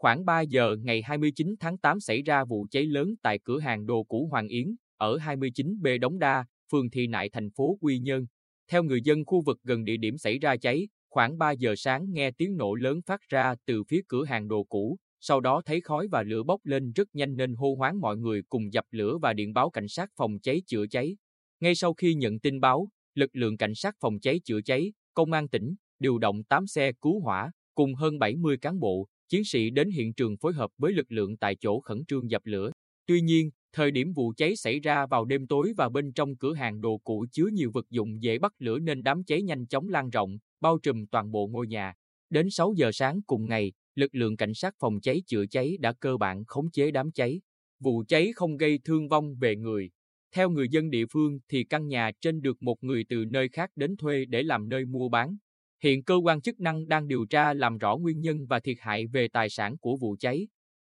Khoảng 3 giờ ngày 29 tháng 8 xảy ra vụ cháy lớn tại cửa hàng đồ cũ Hoàng Yến, ở 29B Đống Đa, phường Thị Nại thành phố Quy Nhơn. Theo người dân khu vực gần địa điểm xảy ra cháy, khoảng 3 giờ sáng nghe tiếng nổ lớn phát ra từ phía cửa hàng đồ cũ, sau đó thấy khói và lửa bốc lên rất nhanh nên hô hoáng mọi người cùng dập lửa và điện báo cảnh sát phòng cháy chữa cháy. Ngay sau khi nhận tin báo, lực lượng cảnh sát phòng cháy chữa cháy, công an tỉnh, điều động 8 xe cứu hỏa, cùng hơn 70 cán bộ, chiến sĩ đến hiện trường phối hợp với lực lượng tại chỗ khẩn trương dập lửa. Tuy nhiên, thời điểm vụ cháy xảy ra vào đêm tối và bên trong cửa hàng đồ cũ chứa nhiều vật dụng dễ bắt lửa nên đám cháy nhanh chóng lan rộng, bao trùm toàn bộ ngôi nhà. Đến 6 giờ sáng cùng ngày, lực lượng cảnh sát phòng cháy chữa cháy đã cơ bản khống chế đám cháy. Vụ cháy không gây thương vong về người. Theo người dân địa phương thì căn nhà trên được một người từ nơi khác đến thuê để làm nơi mua bán. Hiện cơ quan chức năng đang điều tra làm rõ nguyên nhân và thiệt hại về tài sản của vụ cháy.